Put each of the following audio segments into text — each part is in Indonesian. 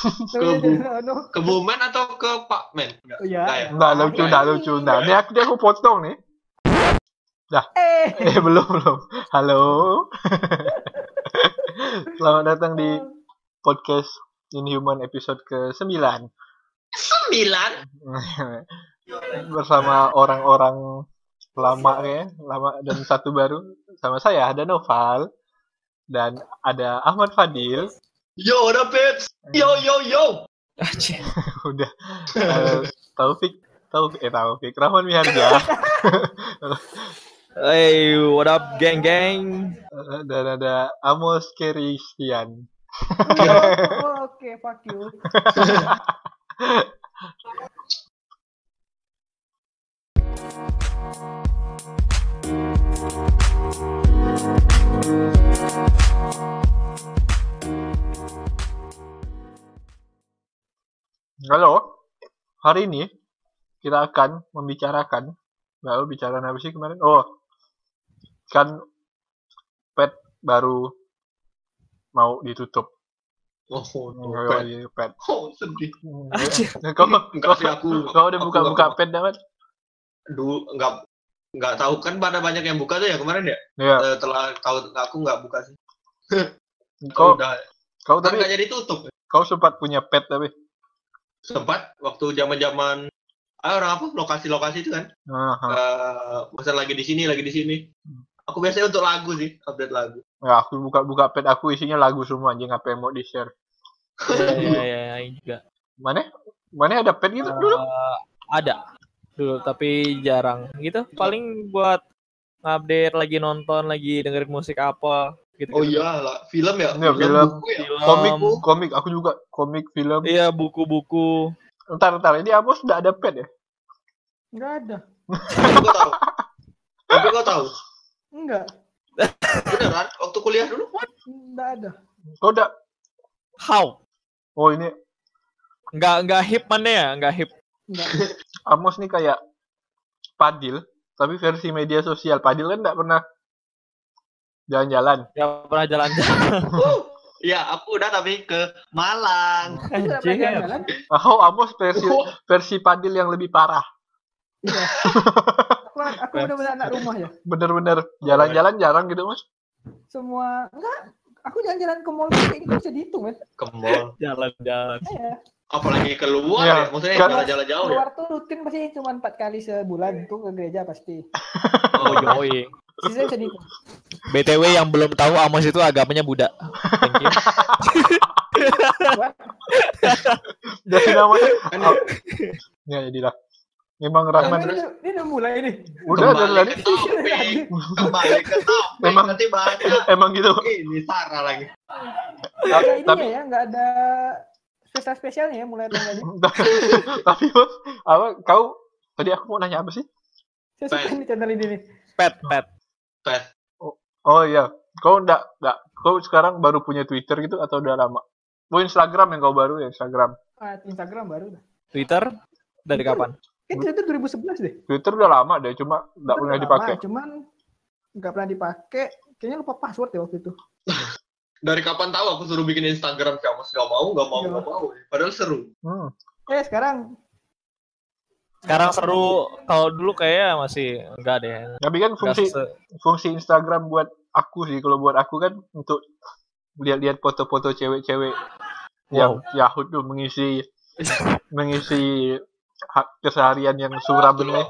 Ke Bu- Ke Bumen atau ke Pak Men? Enggak. Oh, ya. Enggak ya? Nggak lucu, nggak lucu. Nah, ini aku, aku potong nih. Eh. Eh, belum, belum. Halo. Selamat datang di podcast Inhuman episode ke-9. Sembilan. Bersama orang-orang lama ya, lama dan satu baru. Sama saya ada Noval dan ada Ahmad Fadil. Yo, udah Pips. Yo, yo, yo. Udah. Eh, Taufik Taufik eh Taufik Rahman Miharja Hey, what up, geng geng? Eh, dan ada Amos Christian. Oh, Oke, fuck you. Halo, hari ini kita akan membicarakan, nggak tahu bicara apa sih kemarin? Oh, kan pet baru mau ditutup. Oh, Oh, oh, iya, pet. oh sedih. Kau, Enggak sih kau, aku. kau udah buka-buka nggak- pet dapat? Dulu enggak enggak tahu kan pada banyak yang buka tuh ya kemarin ya. Ya, Eh, Setelah tahu aku enggak buka sih. kau, udah kau kan tapi, enggak jadi tutup. kau sempat punya pet tapi. Sempat waktu zaman-zaman ah, orang apa lokasi-lokasi itu kan. Aha. Eh, misal lagi di sini, lagi di sini. Aku biasanya untuk lagu sih, update lagu. Ya, aku buka-buka pet aku isinya lagu semua anjing apa yang mau di share. Iya, iya, iya, ini juga. Mana? Mana ada pet gitu dulu? Eh, ada dulu, tapi jarang. Gitu, paling buat update lagi nonton, lagi dengerin musik apa, gitu. Oh iya lah, film ya? Iya, film. buku ya? Komik, komik aku juga komik film. Iya, buku-buku. Ntar, ntar, ini Amos udah ada pet ya? Enggak ada. Tapi kau tahu. Tapi tahu. Enggak. Beneran? Waktu kuliah dulu? Enggak ada. Kau udah, How? oh ini Nggak, nggak hip mana ya? Nggak hip. Enggak. Amos nih kayak Padil, tapi versi media sosial. Padil kan nggak pernah jalan-jalan. Nggak pernah jalan-jalan. Iya, aku udah tapi ke Malang. Anjir. pernah jalan. Oh, Amos versi versi Padil yang lebih parah. Iya. Aku, aku benar-benar anak rumah ya. Bener-bener jalan-jalan jarang gitu, Mas. Semua enggak. Aku jalan-jalan ke mall kayak gitu bisa dihitung kan. Ke mall. Jalan-jalan. Iya. Apalagi keluar Iya. ya. Maksudnya Kan- jalan-jalan jauh ya. Keluar tuh rutin pasti cuma empat kali sebulan tuh ke gereja pasti. Oh, yoi. Sisanya bisa dihitung. BTW yang belum tahu Amos itu agamanya Buddha. Thank you. Jadi namanya ya jadilah. Memang ini, Rahman ini, ini udah mulai nih. udah dari kembali tadi. Kembali ke topik. Memang- Nanti banyak. emang gitu. Ini Sarah lagi. Enggak ada tapi- ya, enggak ada spesial spesialnya ya mulai ini. tapi Bos, apa kau tadi aku mau nanya apa sih? Saya suka nih channel ini nih. Pet, pet. Pet. Oh iya, kau enggak enggak kau sekarang baru punya Twitter gitu atau udah lama? Oh Instagram yang kau baru ya Instagram. Ah, Instagram baru dah. Twitter dari kapan? Kan itu 2011 deh. Twitter udah lama deh, cuma enggak pernah dipakai. lama, Cuman nggak pernah dipakai. Kayaknya lupa password ya waktu itu. Dari kapan tahu aku suruh bikin Instagram kamu gak mau, gak mau, Iya. gak mau. Padahal seru. Hmm. Eh sekarang Sekarang seru. Kalau dulu kayaknya masih enggak deh. Tapi kan fungsi fungsi Instagram buat aku sih kalau buat aku kan untuk lihat-lihat foto-foto cewek-cewek yang Yahud tuh mengisi mengisi hak keseharian yang suram Waktu ini luang.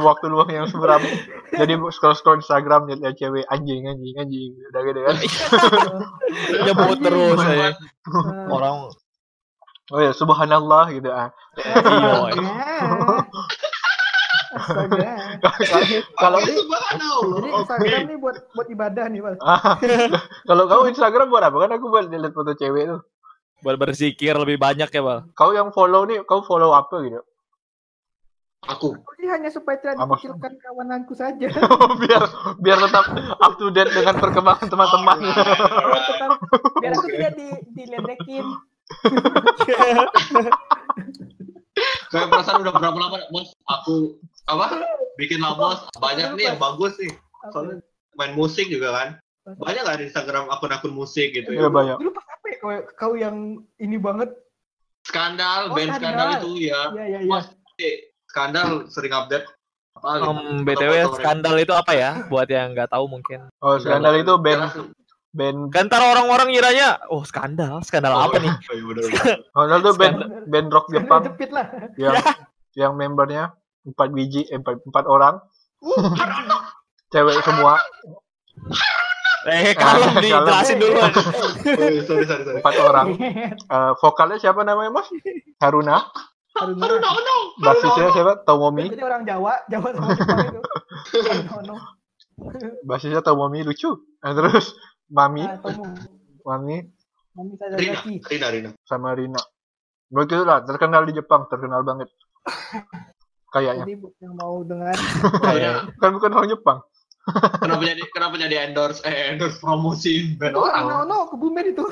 waktu luang yang suram jadi scroll scroll Instagram lihat lihat cewek anjing anjing anjing udah gitu kan nyebut terus ya. Orang oh ya subhanallah gitu ah Iya. Astaga. kalau Jadi- Subhanallah. Jadi Instagram nih buat buat ibadah nih, Pak. kalau kau Instagram buat apa kan aku buat lihat foto cewek tuh buat berzikir lebih banyak ya, Bal. kau yang follow nih kau follow apa gitu Aku. Ini hanya supaya tidak dikucilkan kawananku saja. biar biar tetap up to date dengan perkembangan teman-teman Biar tetap biar aku tidak di diledekin. Kayak perasaan udah berapa lama, Bos? Aku apa? Bikin lah, Bos. Banyak nih yang bagus nih. Soalnya main musik juga kan. Banyak nggak di Instagram akun-akun musik gitu Iya ya? banyak. Dulu pas apa ya kau, kau yang ini banget? Skandal, Oh, band skandal. skandal itu ya. Iya iya iya. Eh, Skandal sering update. Apa gitu. Om BTW skandal itu apa ya? Buat yang nggak tahu mungkin. Oh, skandal itu band Band Gantar orang-orang ngiranya, oh skandal, skandal apa nih? Oh, iya, bener, bener. skandal itu band band rock Jepang Jepit lah. yang yang membernya empat biji eh, empat, empat orang cewek semua Eh, Ah, nih, kalem. jelasin dulu. Oh, sorry, sorry, sorry. empat orang Eh, vokalnya siapa namanya mas Haruna Haruna. Aduh, no, no. basisnya siapa Tomomi Jadi orang Jawa, Jawa sama Jepang itu. Basisnya Tomomi lucu Eh, terus Mami Ah, Tomo. Mami Mami Rina. Rina, Rina. sama Rina begitu lah terkenal di Jepang terkenal banget kayaknya Jadi buat yang mau dengar Kayak kan bukan orang Jepang kenapa jadi kenapa jadi endorse eh endorse promosi band itu orang? Ano Ano kebumen itu.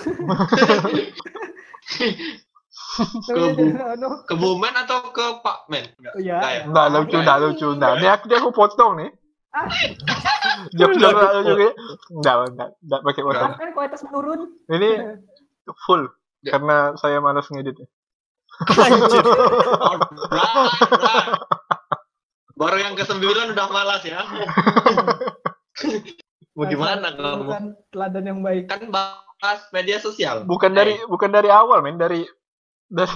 Kebu- Ano. Ke Bumen atau ke Pak Men? Enggak. Oh ya. Enggak ya? Nggak lucu, nggak lucu, nggak. Ini aku dia aku potong nih. Ah. Jok jok nggak lucu kayak. Nggak, nggak, nggak pakai potong. Kan kualitas menurun. Ini full Ya. karena saya malas ngedit. Baru yang ke-9 udah malas ya. Mau gimana kamu? Bukan teladan yang baik. Kan bahas media sosial. Bukan dari bukan dari awal, men, dari dari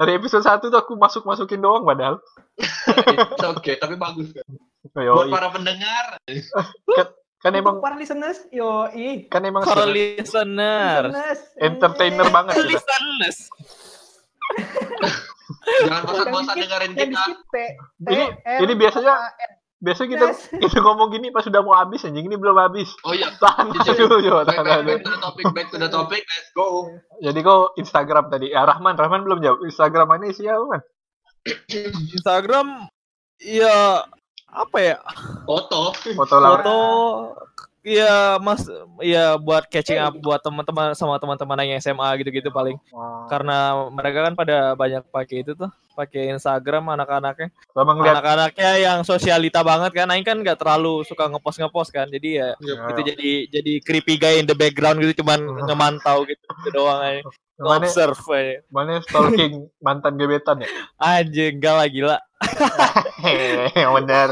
dari episode 1 tuh aku masuk-masukin doang padahal. It's okay, tapi bagus kan. Yo, Buat para pendengar, kan Untuk emang para listeners, yo ih. kan emang listener. Listeners. entertainer banget kita. Listeners. jangan bosan-bosan dengerin kita. Ini ini biasanya. Biasa kita Yes. kita ngomong gini pas sudah mau habis anjing ini belum habis. Oh iya, Tahan Jadi, dulu, yo, back, tahan back, dulu. back to the topic, back to the topic, let's go. Jadi kau Instagram tadi. Ya Rahman, Rahman belum jawab. Instagram ini siapa, Man? Instagram ya apa ya? Foto. Foto lawan. Foto ya Mas ya buat catching up buat teman-teman sama teman-teman yang SMA gitu-gitu paling. Oh. Karena mereka kan pada banyak pakai itu tuh, pakai Instagram anak-anaknya. Sama ngeliat Anak-anaknya yang sosialita banget kan, Aing kan nggak terlalu suka ngepost ngepost kan, jadi ya Ya. itu jadi jadi creepy guy in the background gitu, cuman ngemantau gitu, gitu doang aja. mana Observe aja. mana stalking mantan gebetan ya? Anjing, enggak lah gila. Hehehe, bener.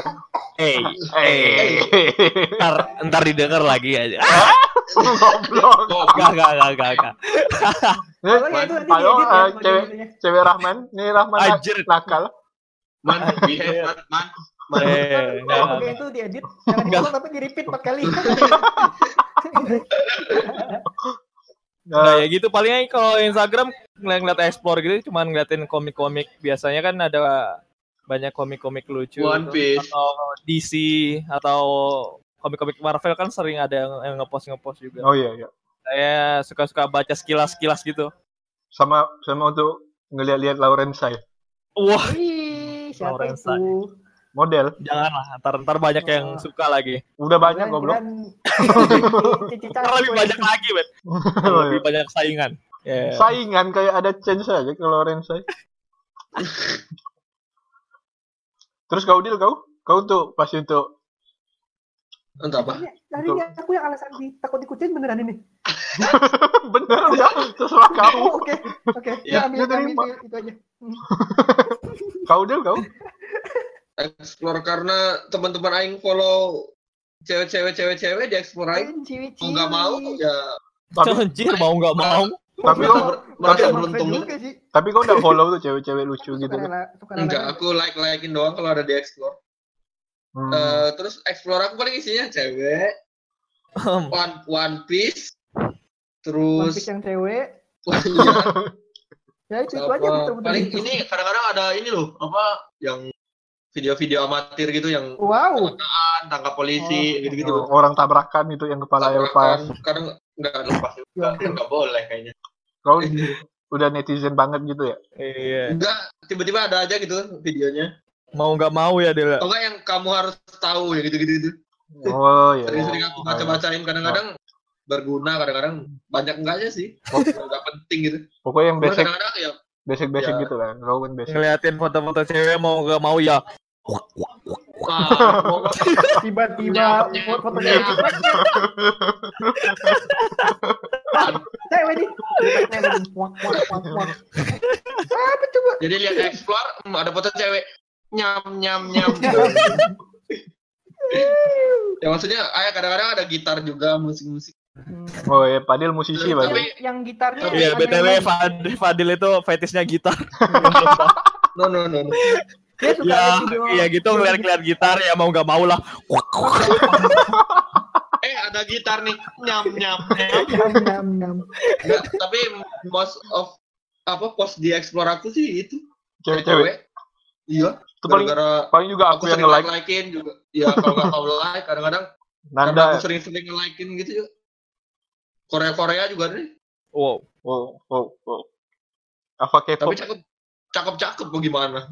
Hey, Eh, ntar, ntar didengar lagi aja. goblok. Gak, gak, gak, gak, gak. Kalau ya itu nanti Halo, diedit ya, eh, cewek itunya. cewek Rahman, ini Rahman Anjir. nakal. man, behave, man, man. man. Eh, enggak. bagian itu diedit, jangan diulang tapi di repeat empat kali. Nah, Nah, ya gitu paling aja kalau Instagram ngeliat-ngeliat explore gitu cuman ngeliatin komik-komik biasanya kan ada banyak komik-komik lucu One gitu. Piece. atau DC atau komik-komik Marvel kan sering ada yang, yang ngepost ngepost juga. oh iya iya. Saya suka-suka baca sekilas-sekilas gitu. Sama sama untuk ngeliat-liat Lauren Sai. Wah, Wih, siapa itu? Model. janganlah ntar ntar banyak yang suka lagi. Udah banyak goblok. Ntar lebih banyak lagi, Ben. Oh, lebih iya. banyak saingan. Ya. Saingan kayak ada chance aja ke Lauren Sai. Terus kau deal kau? Kau tuh pasti untuk Untuk apa? Tadi ini aku yang alasan di takut ikutin beneran ini. bener ya terserah kau. Oh, Oke, oke. Ya, Ya, ambil, ambil terima. itu, itu aja. Kau deal kau? Explore karena teman-teman aing follow cewek-cewek cewek-cewek di explore aing. Mau nggak mau ya Tapi Anjir, mau nggak mau. tapi ber- merasa beruntung. juga sih. tapi kau udah follow tuh cewek-cewek lucu gitu kan? Enggak, aku like-likein doang kalau ada di explore. Hmm. Eh, terus explore aku paling isinya cewek, one one piece, terus Piece yang cewek. iya, Ya itu, itu apa, aja betul-betul paling itu. ini kadang-kadang ada ini loh apa yang video-video amatir gitu yang Wow. tangkap polisi Oh. gitu-gitu. Oh, orang tabrakan itu yang kepala lepas. Tabrakan, kadang nggak lepas juga, Ya. nggak boleh kayaknya. Kau udah netizen banget gitu ya? Iya. Enggak, tiba-tiba ada aja gitu videonya. Mau nggak mau ya, Del. Atau enggak yang kamu harus tahu ya gitu-gitu gitu. Oh iya. Sering-sering aku baca-bacain kadang-kadang berguna, kadang-kadang banyak enggaknya sih. Enggak penting gitu. Pokoknya yang basic kadang-kadang ya basic basic Ya. gitu kan. Kan basic. Ngeliatin foto-foto cewek mau nggak mau ya. Tiba-tiba fotonya nyam. cewek nih. Apa coba? Jadi lihat explore, hmm, ada foto cewek nyam nyam nyam. ya maksudnya, ayah kadang-kadang ada gitar juga musik-musik. Hmm. Oh ya, Padil musisi berarti. Yang gitarnya. Iya, BTW Fadil, Fadil itu fetishnya gitar. No no no. no. Dia suka ya, video. iya gitu ngeliat-ngeliat gitar ya mau nggak mau lah. Eh ada gitar nih nyam nyam nyam. Nyam, nyam, nyam. Nggak, tapi most of apa post di explore aku sih itu Cewek-cewek. Iya. Itu paling Gara-gara paling juga aku aku yang sering nge-like like-in juga. Iya kalau nggak tahu like kadang-kadang karena Nanda. aku sering-sering nge-like-in gitu juga. Korea-Korea juga nih. Wow. Oh, oh, oh. Apa Tapi K-pop? cakep cakep-cakep bagaimana?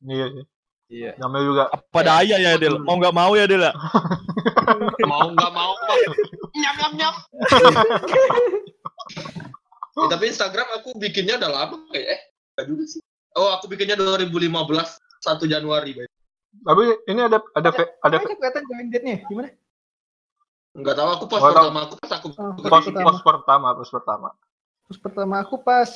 Iya sih. Iya. Namanya juga Apa daya ya Del? Mau nggak mau ya Del? ya? mau nggak mau nyam nyam nyam. Eh, tapi Instagram aku bikinnya udah lama kayak eh nggak juga sih. Oh aku bikinnya 2015 1 Januari. Bay. tapi ini ada ada fe- ada Kayaknya kelihatan join date-nya. Gimana? Nggak tahu aku post Nggak tahu. pertama aku pas aku Oh, pos pertama. pos pertama, pos pertama. Terus pertama aku pas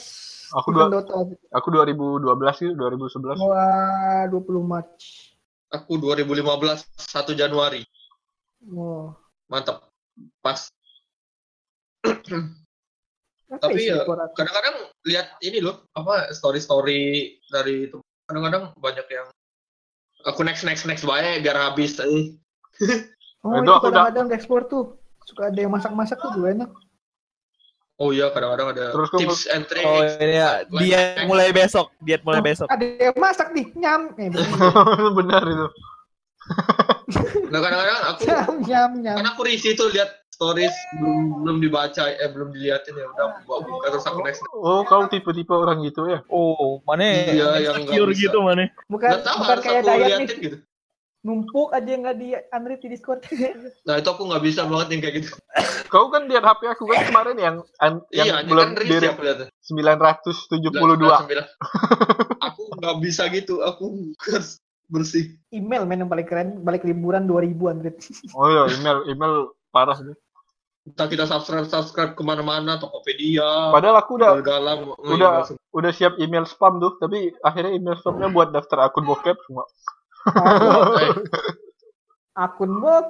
Aku dua- Dota Aku 2012 sih, 2011. Wah, 20 March. aku 2015 1 Januari. Oh. Mantap. Pas. Tapi ya? Kadang-kadang lihat ini loh, apa story-story dari itu. Kadang-kadang banyak yang aku next next next baik biar habis. Eh. Oh, Itu udah- kadang-kadang di explore tuh. Suka ada yang masak-masak tuh juga enak. Oh iya kadang-kadang ada Terus tips and tricks. Oh ini ya, diet mulai besok, diet mulai besok. Ada yang masak nih, nyam. Eh, bener. Benar itu. Nah kadang-kadang aku nyam, nyam, nyam. karena aku risih tuh lihat stories belum belum dibaca eh belum diliatin ya udah buka buka terus aku next. Oh, kau tipe-tipe orang gitu ya? Oh, mana Iya, yang insecure gitu mana? Bukan, bukan kayak Dayat nih. gitu. Numpuk aja yang nggak di unread di Discord. Nah itu aku nggak bisa banget yang kayak gitu. Kau kan lihat HP aku kan kemarin yang an- yang iya, belum kan risih di aku lihatnya. 972. aku nggak bisa gitu, aku harus bersih. Email men yang paling keren, balik liburan 2000 unread. Oh iya, email email parah sih. Entah kita subscribe subscribe ke mana-mana, Tokopedia, Padahal aku udah galang, udah udah siap email spam tuh, tapi akhirnya email spamnya buat daftar akun bokep semua. Akun itu.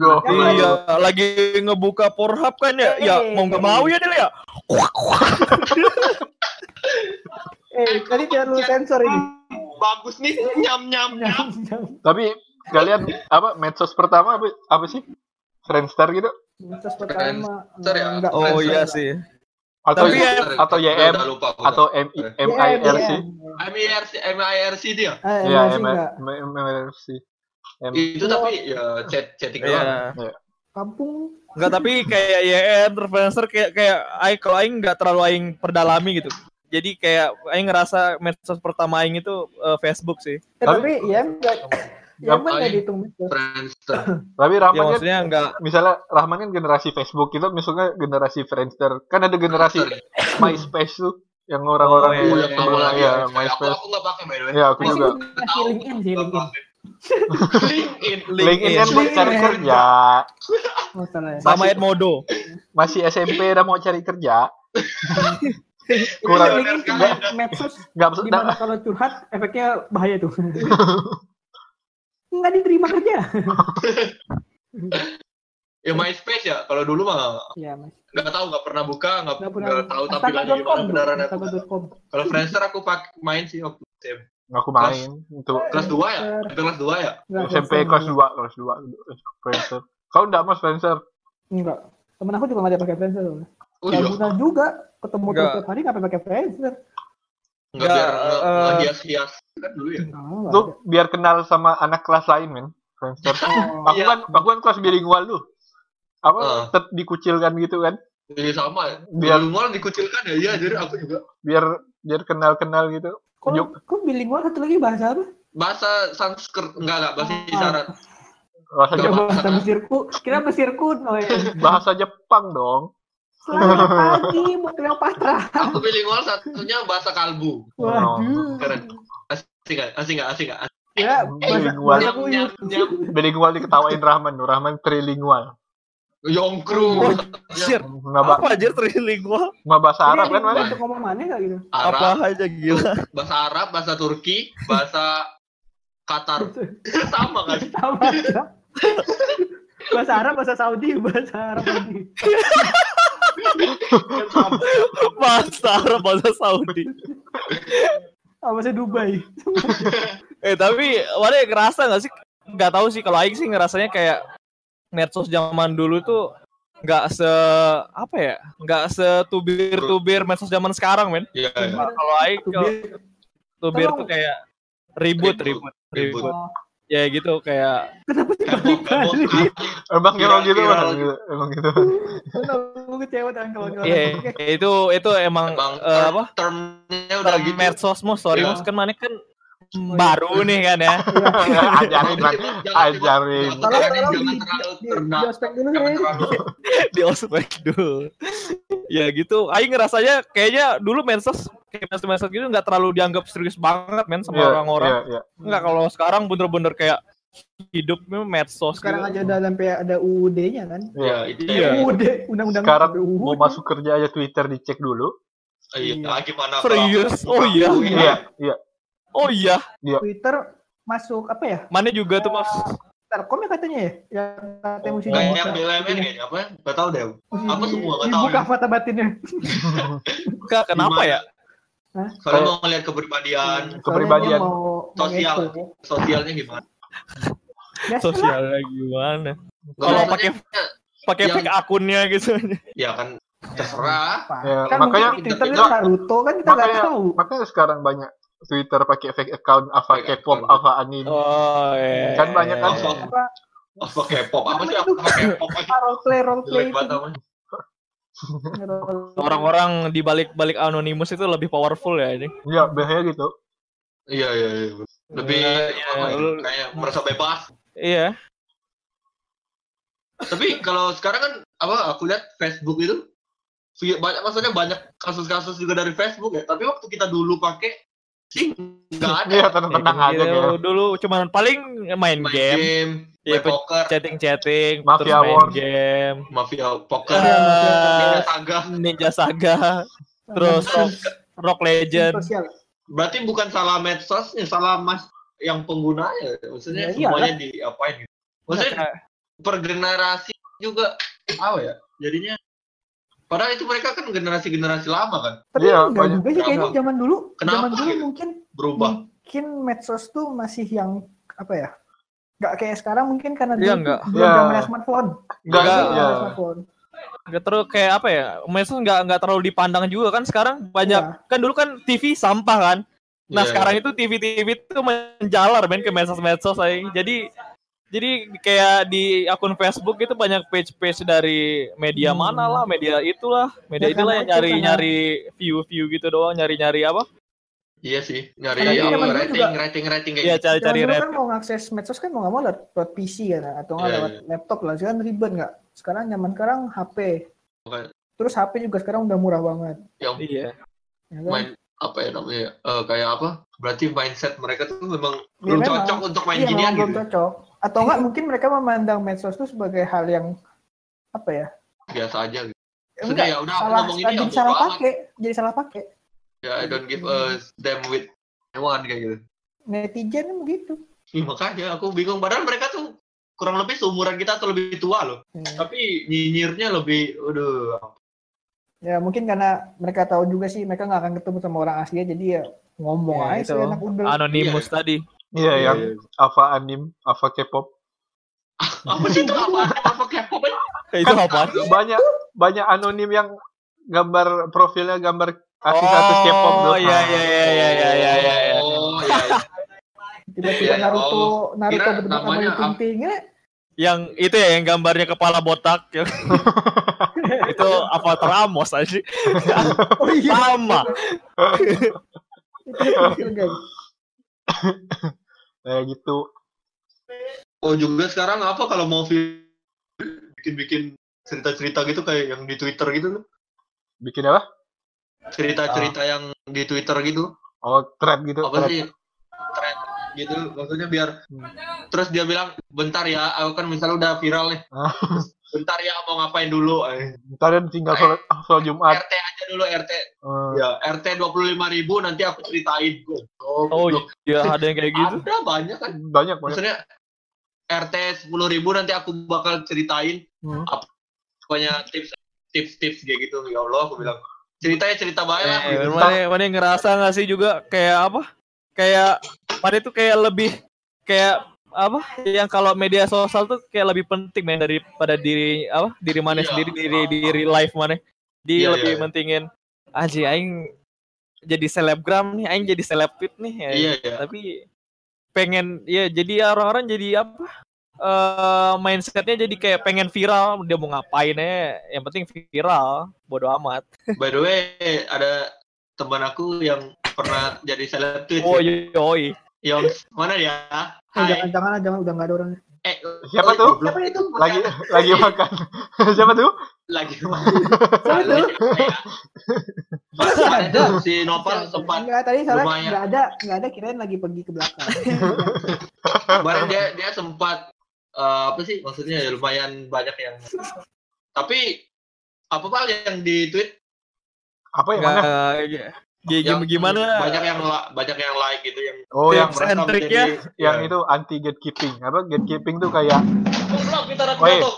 Go. Iya, lagi ngebuka Pornhub kan ya. Ya mau nggak mau ya Del ya. Eh, tadi jangan lu sensor ini. bagus nih, nyam nyam nyam. Tapi kalian apa medsos pertama apa, apa sih? Friendster gitu? Terus pertama, Friendster ya? Oh iya sih. Atau Tapi ya- atau YM udah lupa aku. atau M MIRC? MIRC, MIRC dia. Masih enggak. MIRC. Itu tapi ya chat chatting doang. Iya. Kampung. Enggak tapi kayak YN influencer kayak kayak aing kalau aing enggak terlalu aing perdalami gitu. Jadi kayak aing ngerasa medsos pertama aing itu eh, Facebook sih. Eh, Tapi- tapi ya enggak. Ya emang Aing- dihitung. Tapi Ya Rahman kan maksudnya enggak misalnya Rahman kan generasi Facebook kita misalnya generasi Friendster kan ada generasi MySpace tuh yang orang-orang Oh, iya, yang iya, iya, ya iya. Aku MySpace aku nggak pakai by the way. ya aku Masih juga masih LinkedIn sih LinkedIn. LinkedIn. LinkedIn kan buat cari kerja Masalahnya. sama Masih- Edmodo. masih SMP udah mau cari kerja kurang- LinkedIn nggak- cuma medsos nggak di mana kalau curhat efeknya bahaya tuh. Enggak diterima kerja. Ya MySpace ya. Kalau dulu mah Ya, Mas. nggak tahu nggak pernah buka nggak Enggak pernah. nggak tahu gimana tuh, beneran. Kalau Friendster aku pakai main sih waktu SMP. aku main itu kelas 2 ya. Itu kelas 2 ya. Enggak, SMP kelas 2 kelas 2 Friendster kau enggak mas Friendster Enggak. Temen aku juga nggak ada pakai Friendster. loh. Oh Ya iya. guna juga ketemu Enggak. tiap hari nggak pakai Friendster. Nggak Nggak, biar eh, nggak hias-hias kan dulu ya. Ada. biar kenal sama anak kelas lain men Friendster Oh, aku Iya. kan aku kan kelas bilingual tuh apa Ah. tetap dikucilkan gitu kan Jadi sama. Biar- mal dikucilkan ya. Iya, jadi aku juga. biar biar kenal kenal gitu Kok, Yuk. kok bilingual satu lagi bahasa apa? Bahasa Sanskrit enggak enggak bahasa Ah. isyarat. bahasa Jepang, bahasa Mesirku. Kira Mesirku. Oh, ya. bahasa Jepang dong Selamat pagi buat Cleopatra. Aku bilingual satunya bahasa kalbu. Waduh. Keren. Asik gak? Asik gak? Asik gak? Ya, Eh, bahasa bilingual. nyam. Bilingual diketawain Rahman. Rahman trilingual. Yongkru. Oh, Anjir, Nggak, ba- apa aja trilingual? nggak bahasa Arab kan, Mas? Untuk ngomong mana nggak gitu? Arab, Apa aja gila. bahasa Arab, bahasa Turki, bahasa Qatar. Sama kan? Sama. Bahasa Arab, bahasa Saudi, bahasa Arab Saudi. Bahasa Arab, bahasa Saudi. Ah, bahasa Dubai. Eh tapi mana ngerasa nggak sih? Nggak tahu sih kalau Aing sih ngerasanya kayak medsos zaman dulu tuh nggak se apa ya? Nggak setubir tubir medsos zaman sekarang men. Iya, iya. Kalau Aing Tubir. tubir tuh kayak ribut Ribut. ribut Ribut. ribut. Ya gitu kayak Kenapa sih heboh. balik-balik? Emang emang gitu, viral. Mas? Gitu, Emang gitu. Gue kecewa dengan kawan-kawan. Iya, Oke. itu itu emang Emang eh, apa? termnya udah Term gitu. sorry. Mas, kan mana kan baru nih kan ya. Iya. ajarin, Mas. Ajarin. Tolong, di, terlalu ospek dulu ya. di ospek dulu. ya gitu. Aing ngerasanya kayaknya dulu medsos kayak medsos gitu nggak terlalu dianggap serius banget men sama Iya, orang-orang. iya, iya. Nggak kalau sekarang bener-bener kayak hidupnya medsos. Sekarang gitu. aja udah sampai ada UUD-nya kan. Iya. Ya, itu Iya. ya. UUD, undang-undang Sekarang UUD. mau masuk kerja aja Twitter dicek dulu. Iya, ah, gimana? Serius? kalau- Oh iya. Iya, iya. Oh iya, Twitter masuk apa ya? mana juga tuh mas. Telkom ya katanya ya? Yang katanya Kayak dibuka. yang BUMN kayaknya apa? Gak tau deh. Mesti apa semua nggak tahu Dibuka ya. mata batinnya. Kak, kenapa ya? Soalnya mau ngeliat kepribadian, Kepribadian. dia mau Sosial. mengekspo. sosialnya gimana. Ya, Sosialnya gimana? Kalau pakai pakai Yang- fake akunnya gitu. ya kan terserah. Apa? Ya, kan makanya- Twitter itu nggak- Naruto kan kita nggak tahu. makanya sekarang banyak Twitter pakai fake account apa K-pop account. apa anime. Oh, iya. Kan banyak kan? iya. Apa Apa K-pop? Apa sih apa K-pop? role play role play Jelek banget namanya. Orang-orang di balik-balik anonimus itu lebih powerful ya ini. Iya, biasanya gitu. Iya, iya, iya. Lebih Iya, ya, kayak merasa bebas. Iya. Tapi kalau sekarang kan apa aku lihat Facebook itu banyak maksudnya banyak kasus-kasus juga dari Facebook ya. Tapi waktu kita dulu pakai nggak ada. Iya, tenang-tenang aja Gitu, kayak. Dulu cuman paling main, Main game, game, Iya, main poker, chatting-chatting, Mafia terus main Wars. game, mafia poker, Iya, Eh, Ninja Saga. Ninja Saga, terus Rock, Rock Legend. Berarti bukan salah medsosnya, salah mas yang penggunanya. Maksudnya Ya, semuanya diapain gitu. Maksudnya Nah, per generasi juga apa ya? Jadinya padahal itu mereka kan generasi-generasi lama kan Tapi Iya, enggak banyak. juga sih kayaknya zaman dulu. Kenapa Zaman dulu gitu? mungkin berubah. mungkin medsos tuh masih yang apa ya? Enggak kayak sekarang mungkin karena Iya, dulu enggak. belum Iya. zamannya smartphone. Enggak, Enggak. Iya. zamannya smartphone. Nggak terlalu kayak apa ya? Medsos nggak nggak terlalu dipandang juga kan sekarang banyak Iya. kan dulu kan TV sampah kan. Nah Iya, sekarang itu TV-TV itu menjalar men ke medsos-medsos aja. Jadi jadi kayak di akun Facebook itu banyak page-page dari media Hmm. mana lah, media itulah, media Ya, itulah karena yang nyari-nyari view-view gitu doang, nyari-nyari apa? Iya sih, nyari apa, rating, juga- rating, rating kayak Iya gitu. cari-cari dulu red. kan mau ngakses medsos kan mau nggak mau lewat, lewat PC kan atau nggak Iya, lewat iya. laptop lah. Sekarang ribet nggak? Sekarang zaman sekarang HP. Makanya Terus HP juga sekarang udah murah banget. Yang Iya. Ya kan? main apa ya namanya? eh, kayak apa? Berarti mindset mereka tuh memang Iya, belum memang. cocok untuk main Iya, ginian memang belum gitu. cocok. Atau enggak mungkin mereka memandang medsos itu sebagai hal yang apa ya? Biasa aja gitu. Ya, enggak, ya udah aku salah, ngomong ini ya jadi salah pakai, jadi salah pakai. Ya I don't give a damn with anyone kayak gitu. Netizen kan begitu. Ih, makanya aku bingung. Padahal mereka tuh kurang lebih seumuran kita atau lebih tua loh. Ya. Tapi nyinyirnya lebih, aduh. Ya mungkin karena mereka tahu juga sih mereka nggak akan ketemu sama orang asli jadi ya ngomong Ya, aja itu. udah. Anonymous tadi. Iya, yang apa anime, apa K-pop. Apa sih itu? Apa? Apa K-pop? ya? Eh, itu apa? Banyak banyak anonim yang gambar profilnya gambar artis-artis K-pop Oh iya iya iya iya iya iya iya. iya. Oh, iya. iya. Tiba-tiba Iya, Naruto oh. Naruto sama namanya Lu Ting ya. Yang itu ya yang gambarnya kepala botak ya. itu avatar Amos aja. Oh iya. Sama. Itu kecil, guys. Kayak gitu. Oh juga sekarang apa kalau mau bikin-bikin cerita-cerita gitu kayak yang di Twitter gitu bikin apa cerita-cerita yang di Twitter gitu. oh thread gitu Apa thread. sih? Gitu. Maksudnya biar Hmm. terus dia bilang bentar ya aku kan misalnya udah viral nih. Ah. bentar ya mau ngapain dulu? Eh, ntar dan tinggal sholat, sholat Jumat. RT aja dulu RT Eh, ya RT dua puluh lima ribu nanti aku ceritain. Oh Goblok. iya ada yang kayak gitu. ada banyak kan. Banyak banyak. Maksudnya RT sepuluh ribu nanti aku bakal ceritain. Hmm. pokoknya tips tips tips kayak gitu. Ya Allah aku bilang ceritanya cerita lah. Eh, mana mana yang ngerasa nggak sih juga? Kayak apa? Kayak mana itu kayak lebih kayak apa? Yang kalau media sosial tuh kayak lebih penting men daripada diri apa? Diri mana Iya. sendiri diri diri live mana. Dia Iya, lebih iya, iya. mentingin aji aing jadi selebgram nih, aing jadi selebtit nih ya. iya iya Tapi pengen ya jadi orang-orang jadi apa? eh mindsetnya jadi kayak pengen viral dia mau ngapain ya yang penting viral bodo amat by the way ada teman aku yang pernah jadi seleb tweet oh yoi. Yang mana ya Eh, Hai. jangan jangan jangan udah nggak ada orang. eh Siapa oh, tuh? Siapa itu? lagi lagi makan. Siapa tuh? Lagi Siapa itu? Masih ada tuh, si Nopal sempat Enggak tadi salah. Lumayan. enggak ada enggak ada kirain lagi pergi ke belakang. kemarin dia dia sempat eh, apa sih maksudnya? Ya lumayan banyak yang tapi apa pal yang di tweet apa yang mana Ya, Yang gimana banyak yang banyak yang like gitu yang oh yang merasa menjadi- yang itu anti gatekeeping apa gatekeeping tuh kayak Goblok, kita ada Oh, iya. bodoh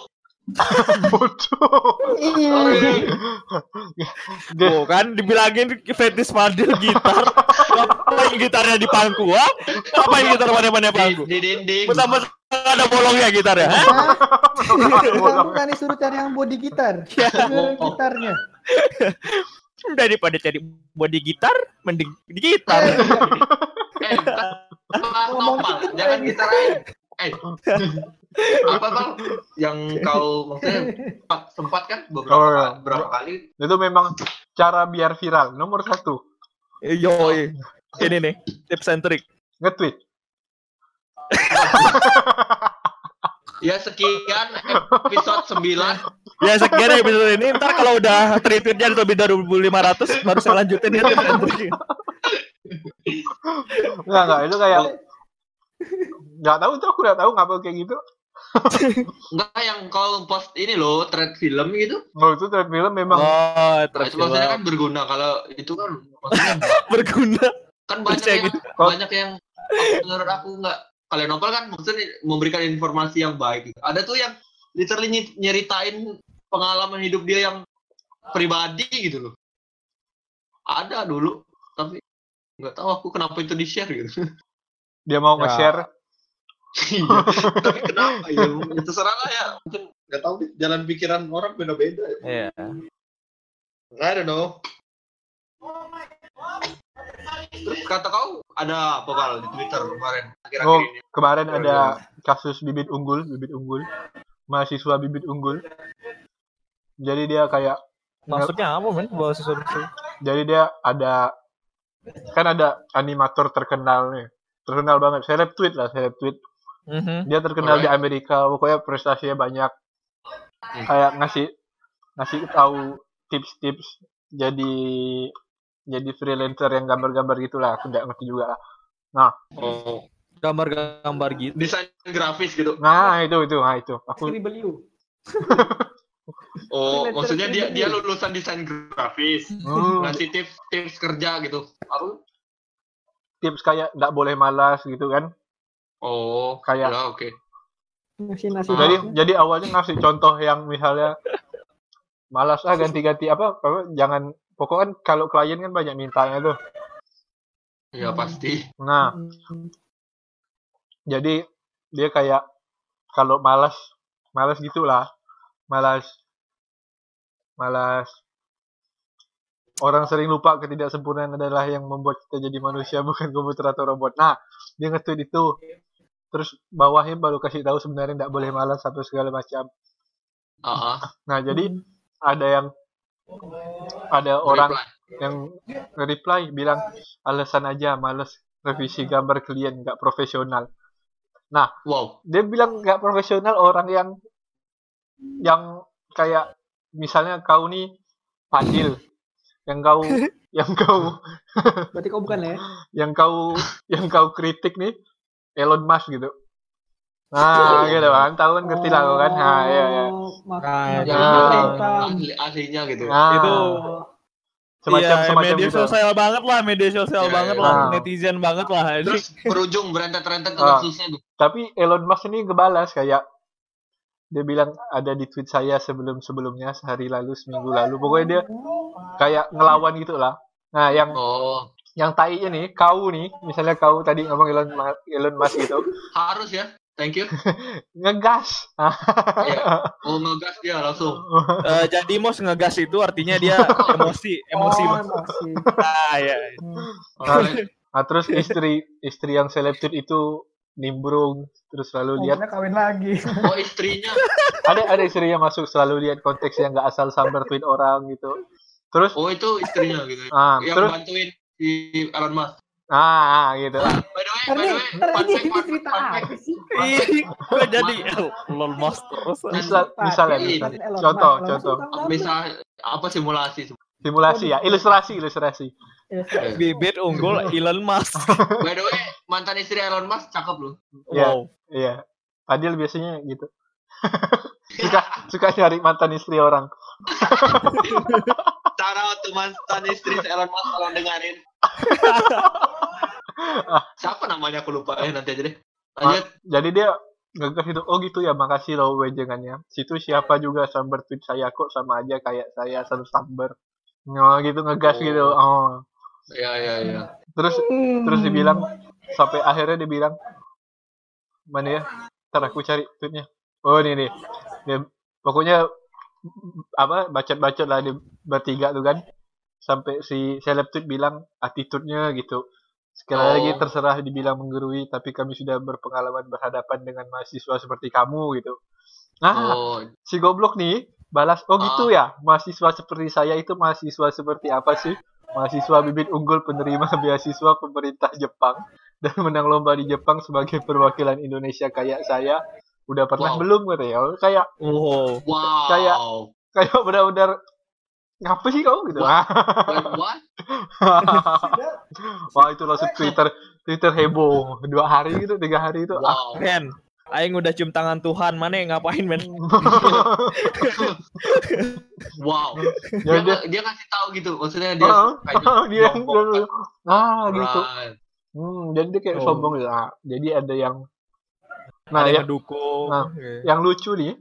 Tuh kan dibilangin fetish padel gitar. Ngapain gitarnya di pangku? ah? Ngapain gitar mana-mana pangku? di dinding Pertama ada bolongnya gitar ya. Bukan disuruh cari yang body gitar. Cari gitarnya. Daripada cari body gitar, mending di gitar. eh. Ngomong nopal gitu, jangan Ren. kita lain eh. Apa bang? Yang kau maksudnya sempat, sempat kan beberapa Oh, iya. beberapa kali? Itu memang cara biar viral. Nomor satu. Yo, ini nih tips and trick. nge-tweet ya sekian episode 9 Ya sekian episode ini. Ntar kalau udah retweetnya lebih dari 1500 baru saya lanjutin ya. Enggak, enggak, itu kayak Enggak tahu itu aku udah tahu ngapa kayak gitu. enggak yang kau post ini loh thread film gitu Oh, itu trend film memang Oh, nah, terus itu maksudnya kan berguna kalau itu kan maksudnya berguna. kan banyak yang gitu. banyak yang aku- menurut aku nggak kalian novel kan maksudnya memberikan informasi yang baik gitu. ada tuh yang literally ny- nyeritain pengalaman hidup dia yang pribadi gitu loh ada dulu tapi nggak tahu aku kenapa itu di share gitu dia mau Ya. nge-share Iya, tapi kenapa ya itu serah lah ya mungkin nggak tahu jalan pikiran orang beda-beda ya. Iya. I don't know terus kata kau ada apa Val, di Twitter kemarin akhir-akhir Oh. ini kemarin ada kasus bibit unggul, bibit unggul. Mahasiswa bibit unggul. Jadi dia kayak Maksudnya apa men? Bawa sesuatu. jadi dia ada kan ada animator terkenal nih. Terkenal banget, seleb tweet lah, seleb tweet. Mhm. Dia terkenal di Alright. Amerika, pokoknya prestasinya banyak. Hmm. Kayak ngasih ngasih tahu tips-tips jadi jadi freelancer yang gambar-gambar gitulah, aku nggak ngerti juga lah. oh Gambar-gambar gitu. desain grafis gitu Nah, itu itu, nah itu. Aku you. oh Freelancer maksudnya dia dia lulusan desain grafis hmm, ngasih tips tips kerja gitu aku tips kayak nggak boleh malas gitu kan. oh Kayak- ya oke Ngasih nasi. Ah. Jadi jadi awalnya ngasih contoh yang misalnya malas ah ganti-ganti apa, apa jangan pokoknya kan kalau klien kan banyak mintanya tuh. ya pasti Nah, Hmm. jadi dia kayak kalau malas malas gitulah. Malas malas orang sering lupa ketidaksempurnaan adalah yang membuat kita jadi manusia bukan komputer atau robot. Nah, dia nge-tweet itu. Terus bawahnya baru kasih tahu sebenarnya nggak boleh malas atau segala macam. ah ah. Nah, jadi ada yang ada orang Reply. yang reply bilang alasan aja males revisi gambar klien nggak profesional. wow Dia bilang nggak profesional orang yang yang kayak misalnya kau nih Fadil, yang kau yang kau Berarti kau bukan ya? yang kau yang kau kritik nih Elon Musk gitu nah gitu kan tahu kan ngerti lah kan nah iya iya Oh, mak- Nah, makanya Ah. kelihatan. ahli ahlinya gitu. nah, Itu semacam iya, semacam media gitu sosial banget lah, media sosial Iya, banget iya. lah, Ah. netizen banget lah. Ini Terus berujung berentet-rentet ke Ah. kasusnya tuh. tapi Elon Musk ini ngebalas kayak dia bilang ada di tweet saya sebelum sebelumnya sehari lalu seminggu lalu pokoknya dia kayak ngelawan gitu lah nah yang Oh, yang tai nih kau nih misalnya kau tadi ngomong Elon Ma- Elon Musk gitu harus ya. Thank you. ngegas Iya. Oh, ngegas dia langsung. eh, jadi mos ngegas itu artinya dia emosi, emosi. Oh, Mas. emosi. Ah, ya. nah, nah, terus istri istri yang selebtit itu nimbrung terus selalu lihat Maunya kawin lagi. Oh, istrinya. ada ada istri yang masuk selalu lihat konteks yang nggak asal sambar tweet orang gitu terus Oh, itu istrinya gitu. ah Yang terus bantuin si Elon Musk. Ah, ah, gitu By the way, by the ini cerita apa sih? Ih, gue jadi lol mas terus. misal misalnya Tapi- misal. Elon Musk. contoh contoh. Misal apa simulasi? simulasi ya ilustrasi ilustrasi Bibit unggul Elon Musk. By the way, mantan istri Elon Musk cakep loh. Iya. Wow. iya Adil biasanya gitu suka suka nyari mantan istri orang Cara untuk mantan istri Elon Musk kalau dengerin. Siapa namanya aku lupa eh nanti aja deh. Lanjut. jadi dia ngegas itu oh gitu ya makasih loh wejangannya situ siapa juga sambar tweet saya kok sama aja kayak saya satu sambar oh gitu ngegas Oh. gitu oh Iya iya iya. terus terus dibilang sampai akhirnya dia bilang mana ya ntar aku cari tweetnya oh ini nih dia pokoknya apa bacot-bacot lah di bertiga tuh kan. Sampai si seleb tweet bilang attitude-nya gitu. Sekali Oh. lagi terserah dibilang menggurui tapi kami sudah berpengalaman berhadapan dengan mahasiswa seperti kamu gitu. Nah Oh, si goblok nih balas oh gitu ya? Mahasiswa seperti saya itu mahasiswa seperti apa sih? Mahasiswa bibit unggul penerima beasiswa pemerintah Jepang dan menang lomba di Jepang sebagai perwakilan Indonesia kayak saya udah pernah Wow. belum katanya kayak Wow. wow. Kayak- kayak benar-benar ngapa sih kau gitu Wah. What? wah itu langsung Twitter Twitter heboh dua hari gitu tiga hari itu ah, Wow. Ken, Aing udah cium tangan Tuhan, mana yang ngapain men? Wow. ya Dia, dia dia ngasih tahu gitu. Maksudnya dia Ah, kayak dia yang nyombong, ah gitu Right. hmm, jadi dia kayak Oh. sombong gitu ah, jadi ada yang nah Ada ya, yang ngedukung. Nah. Oke. yang lucu nih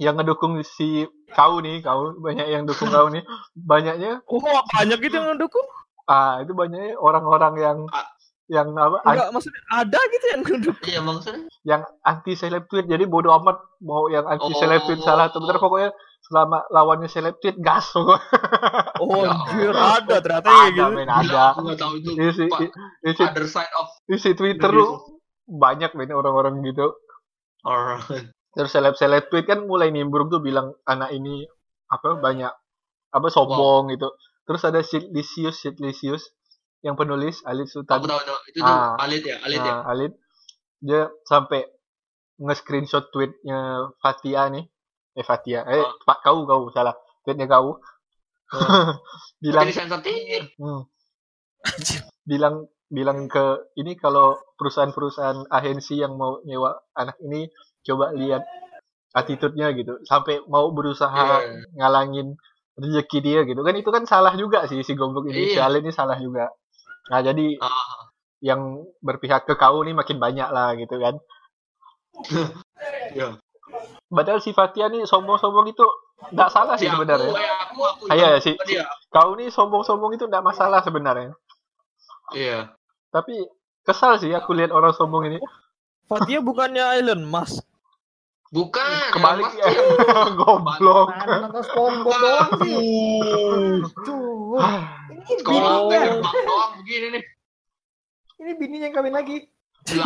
yang ngedukung si kau nih kau banyak yang dukung kau nih banyaknya Oh, banyak gitu yang ngedukung? ah itu banyaknya orang-orang yang Ah. yang apa an- Enggak, maksudnya ada gitu yang ngedukung. Iya maksudnya. yang anti seleb tweet jadi bodoh amat mau yang anti seleb tweet Oh. salah atau benar pokoknya selama lawannya seleb tweet gas pokoknya Oh, Ya anjir, ada ternyata ada gitu. men Gila, ada Aku nggak tahu itu. isi isi other side of isi twitter lu banyak men orang-orang gitu alright. terus seleb seleb tweet kan mulai nimbrung tuh bilang anak ini apa banyak apa sombong gitu terus ada Sidlisius Sidlisius yang penulis Alit Sultan Aku tahu tahu. Itu tuh Ah. Alit ya, Alit ya. Nah, Alit dia sampai nge-screenshot tweetnya Fatia nih eh Fatia eh Ah. Pak kau kau salah tweetnya kau bilang Jadi sensor tinggi. hmm, bilang bilang ke ini kalau perusahaan-perusahaan agensi yang mau nyewa anak ini coba lihat attitude-nya gitu sampai mau berusaha Iya. ngalangin rezeki dia gitu kan itu kan salah juga sih si goblok ini si. Alit ini salah juga nah jadi Ah, yang berpihak ke kau nih makin banyak lah gitu kan iya. padahal si Fatia nih sombong-sombong itu nggak salah Si sih aku, sebenarnya eh, aku, aku. Ah, iya, yang- si- Dia. kau nih sombong-sombong itu nggak masalah sebenarnya Iya. Tapi kesal sih aku lihat orang sombong ini Fatia bukannya Elon Musk. Bukan. kebalik Musk ya goblok Mana SpongeBob doang sih. Cuh. Ini Sekolah doang begini nih. Ini bininya yang kawin lagi.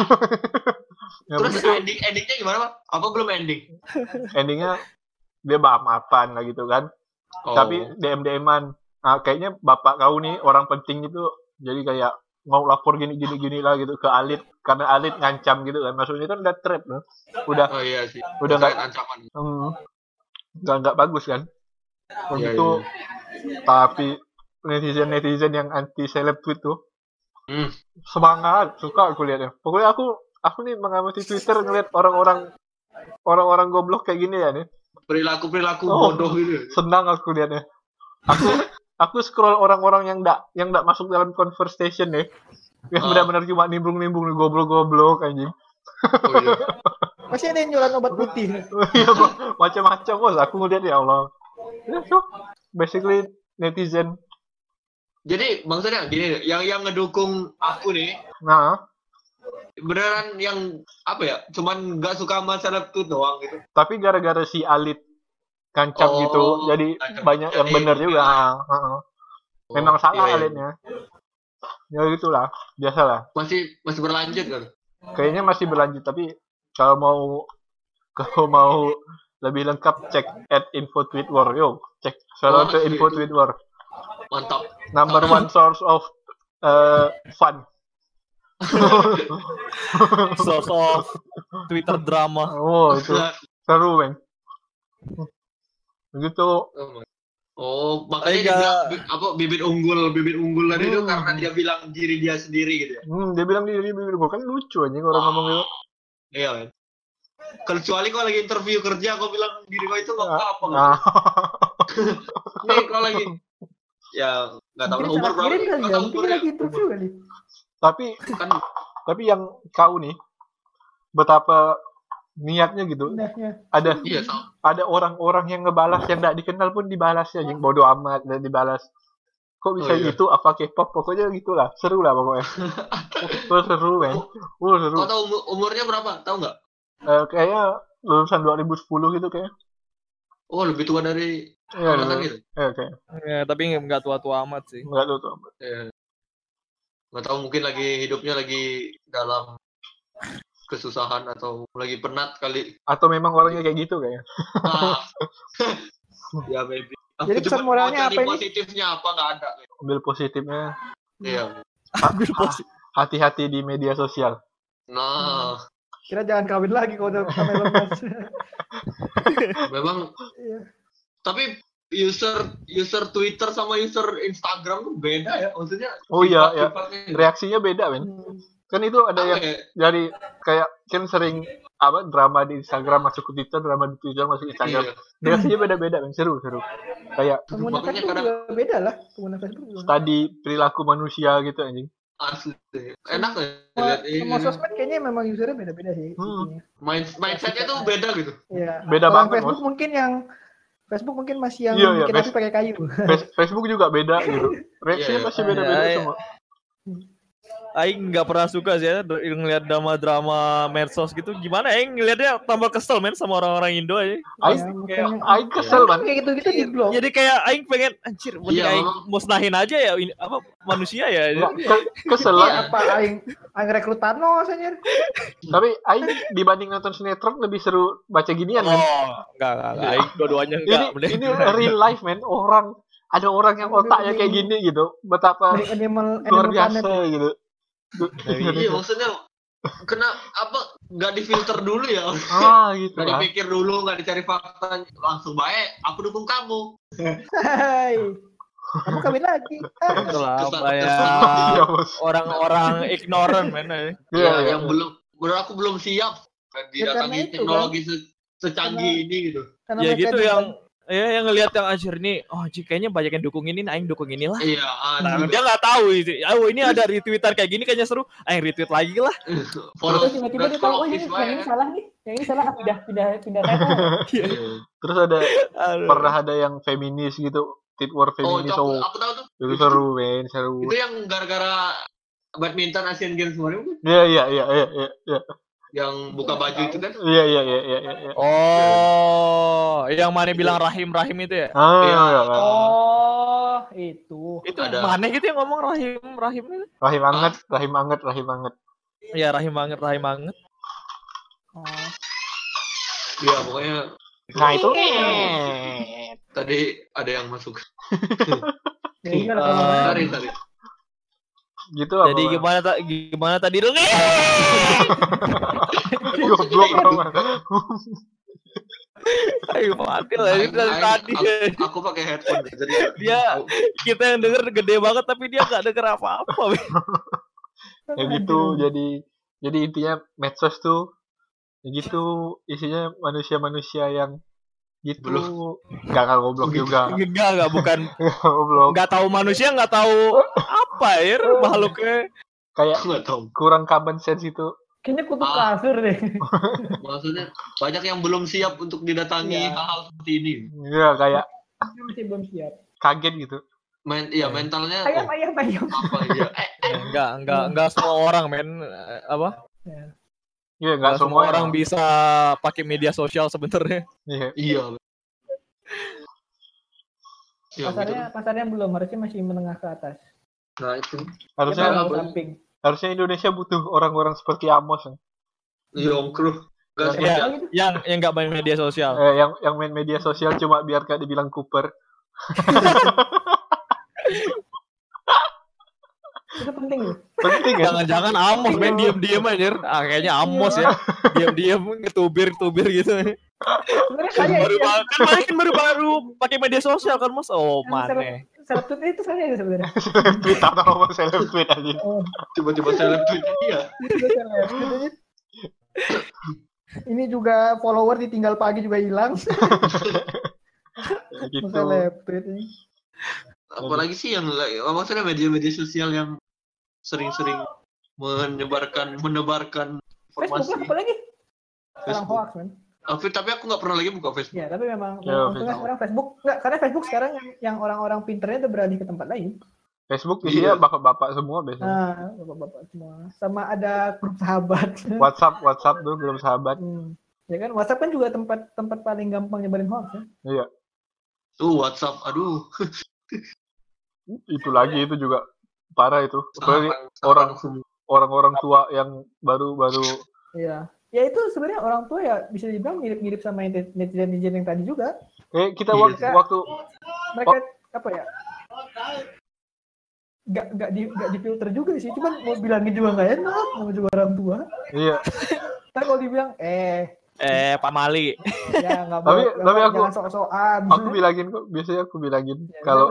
Ya, Terus ending endingnya gimana bang? Apa belum ending? endingnya dia maaf-maafan lah gitu kan Oh. tapi DM DM-an nah, kayaknya bapak kau nih orang penting itu jadi kayak mau lapor gini gini gini lah gitu ke Alit karena Alit ngancam gitu kan maksudnya kan udah trap loh udah Oh iya sih. udah nggak hmm, nggak nggak bagus kan Iya, begitu iya. Tapi netizen-netizen yang anti seleb tuh Hmm. semangat, suka aku lihatnya. Pokoknya aku aku nih mengamati Twitter ngeliat orang-orang orang-orang goblok kayak gini ya nih. Perilaku perilaku Oh. bodoh gitu. Senang aku lihatnya. Aku aku scroll orang-orang yang ndak yang ndak masuk dalam conversation nih. Yang Oh. benar-benar cuma nimbrung-nimbrung goblok-goblok anjing. Oh, iya. Masih ada yang jualan obat putih. Iya, macam-macam bos. Aku ngeliat ya Allah. Ya, basically netizen. Jadi maksudnya gini, yang yang ngedukung aku nih Nah, beneran yang apa ya? Cuman nggak suka sama seleb tuh doang gitu. tapi gara-gara si Alit kancam Oh, gitu, jadi kancam. banyak yang Jadi bener mungkin- juga. Heeh. Memang salah iya, iya. Ya gitulah, biasalah. Masih masih berlanjut kan? Kayaknya masih berlanjut, tapi kalau mau kalau mau lebih lengkap cek at info tweet war yo cek selalu Oh, ke iya, info tweet war Mantap. number one source of uh, fun Source of Twitter drama. oh itu seru men begitu Oh, makanya dia bilang, bi- apa bibit unggul, bibit unggulan itu Hmm. karena dia bilang diri dia sendiri gitu ya. hmm, dia bilang diri bibir gua kan lucu anjing orang ngomong gitu Iya kan. Kecuali kalau lagi interview kerja, kau bilang diri kau itu nggak apa-apa. nggak nah, Nih kalau lagi, ya nggak tahu umur berapa? Nggak ya. tahu Mungkin umurnya. lagi interview kali. tapi Kan tapi yang kau nih betapa niatnya gitu Indahnya. ada iya tahu. ada orang-orang yang ngebalas yang tidak dikenal pun dibalas ya yang bodoh amat dan dibalas kok bisa Oh, iya. gitu apa K-pop pokoknya gitulah seru lah pokoknya oh, seru men oh, seru Kau tahu umur- umurnya berapa? Tahu nggak? Eh, kayaknya lulusan 2010 gitu kayaknya Oh lebih tua dari Iya, angkatan iya, gitu. iya, kayaknya. Ya, tapi nggak tua-tua amat sih. Nggak tahu tuh. Iya. Nggak tahu mungkin lagi hidupnya lagi dalam kesusahan atau lagi penat kali. Atau memang orangnya kayak gitu kayaknya. Ah. ya maybe. Aku Jadi pesan moralnya apa ini? positifnya apa nggak ada. Ambil positifnya. Iya. Ambil positif. Hati-hati di media sosial. Nah, Kira jangan kawin lagi kalau udah sama Elon Musk. memang Iya. tapi user user Twitter sama user Instagram tuh beda ya maksudnya Oh iya, iya. gitu. Reaksinya beda, men. Hmm. Kan itu ada yang ya? dari kayak kan sering apa drama di Instagram masuk ke Twitter, drama di Twitter masuk ke Instagram. Iya. Beda-beda, men. Seru, seru. Kayak Facebook kadang- juga beda lah. Facebook juga. tadi perilaku manusia gitu anjing. asli enak ya Semua, lihat ini semua sosmed kayaknya memang usernya beda-beda sih. Hmm. Mind, mindsetnya tuh beda gitu Iya. Beda Kalau banget, Facebook mungkin yang Facebook mungkin masih yang Iya, iya, bikin Face- pakai kayu. Face- Facebook juga beda gitu. Reaksinya Iya, pasti iya. beda-beda Iya, iya. semua. Aing nggak pernah suka sih ya ngeliat drama-drama medsos gitu. Gimana Aing ngeliatnya tambah kesel men sama orang-orang Indo aja. Aing Ya, kayak makanya- Aing kesel man. kayak gitu-gitu di blog. Jadi kayak Aing pengen anjir, mending Iya, Aing musnahin aja ya ini apa manusia ya. Ke- kesel Iya, lah. apa aing aing rekrut Thanos anjir. Tapi Aing dibanding nonton sinetron lebih seru baca ginian Oh, men. enggak, enggak, enggak. Aing dua-duanya Ini enggak. mending- ini real life men. Orang ada orang yang otaknya kayak gini gitu. Betapa animal luar biasa gitu. Iya maksudnya kena apa nggak difilter dulu ya Ah gitu nggak dipikir dulu nggak dicari fakta langsung baik aku dukung kamu Hai. Kamu kawin lagi. Ah, Itulah banyak Iya, orang-orang ignorant men. Iya, eh. ya, iya. yang belum menurut aku belum siap Ya, didatangi teknologi se- secanggih ini gitu karena Ya gitu yang ya yang ngelihat yang anjir nih, oh Ji, kayaknya banyak yang dukung ini, Aing dukung inilah. iya ah, Nah, dia nggak tahu itu. Oh, ini ada retweetan kayak gini kayaknya seru. Aing retweet lagi lah. follow Terus tiba-tiba dia tahu oh ini yang ini salah nih. Yang ini salah pindah pindah pindah title. Iya. Terus ada Aduh. pernah ada yang feminis gitu. Tit war oh feminis. Oh, aku tahu tuh itu seru men, seru. itu yang gara-gara badminton Asian Games kemarin? Iya iya iya iya iya iya yang buka baju itu kan iya iya iya iya. iya. Oh, yang mana bilang rahim rahim itu ya? Ah, Iya. iya, iya. Oh, itu. Itu Ada. mana gitu yang ngomong rahim rahim itu? Rahim banget, rahim banget, rahim banget. Ya rahim banget, rahim banget. Oh. iya pokoknya Nah itu. tadi ada yang masuk Ya, ini kan ada Eh, orang- sorry sorry gitu lah. Jadi pokoknya. gimana tak gimana tadi dong? Goblok. Ayo Fadil aja Aing- dari tadi. aku, aku pakai headphone jadi Dia-. Kita yang denger gede banget tapi dia nggak denger apa-apa. Ya gitu jadi jadi intinya medsos tuh ya gitu isinya manusia-manusia yang gitu nggak nggak goblok juga Enggak, enggak bukan goblok nggak tahu manusia, nggak tahu apa ya makhluknya. kayak aku nggak tahu kurang common sense itu Kayaknya kutu Ah. kasur deh. maksudnya banyak yang belum siap untuk didatangi Iya. hal-hal seperti ini ya kayak Masih belum siap. kaget gitu Men, iya mentalnya Ayam, oh, ayam, ayam. apa ya eh, Enggak, enggak, enggak semua orang men Eh, apa? Iya Enggak nggak semua semua orang bisa pakai media sosial sebenarnya. Iya. iya ya, gitu. Pasarnya, pasarnya belum, harusnya masih menengah ke atas. Nah itu harusnya samping. harusnya Indonesia butuh orang-orang seperti Amos kan? Gak Iya. Oh, gitu. Yang yang enggak main media sosial. eh, yang yang main media sosial cuma biar gak dibilang Cooper Itu penting penting kan Jangan-jangan Amos main diem-diem aja. Ah, kayaknya Amos ya. Diem-diem ngetubir-tubir gitu. Sebenarnya saya baru yang kan Mas kan baru-baru pakai media sosial kan Mas. Oh, mana? seleb tweet itu saya sebenarnya. tweet atau mau seleb tweet aja tiba-tiba seleb seleb. Tweetnya. Ini juga follower ditinggal pagi juga hilang. gitu Seleb tweetnya. apalagi sih yang maksudnya media-media sosial yang sering-sering menyebarkan menebarkan Facebook informasi lah, apalagi? Sekarang Facebook. hoax kan. Tapi tapi aku nggak pernah lagi buka Facebook Ya, tapi memang Ya, untungnya Facebook. sekarang Facebook enggak karena Facebook sekarang yang, yang orang-orang pinternya udah beralih ke tempat lain. Facebook Iya. isinya bapak-bapak semua biasanya Nah, bapak-bapak semua. Sama ada grup sahabat. WhatsApp WhatsApp tuh belum sahabat Hmm. Ya kan WhatsApp kan juga tempat tempat paling gampang nyebarin hoax ya. iya tuh WhatsApp aduh itu lagi itu juga parah itu apalagi Sahabat- orang- orang-orang tua yang baru-baru Iya. Ya itu sebenarnya orang tua ya bisa dibilang mirip-mirip sama netizen-netizen yang tadi juga. eh kita Iya. waktu, waktu Mereka apa ya? Gak, gak, di, gak difilter juga sih, cuman mau bilangin juga nggak enak, sama juga orang tua. iya Tapi kalau dibilang, eh, Eh, Pak Mali. ya nggak Tapi- boleh, tapi aku- sok-sokan. aku bilangin kok biasanya aku bilangin Ya, kalau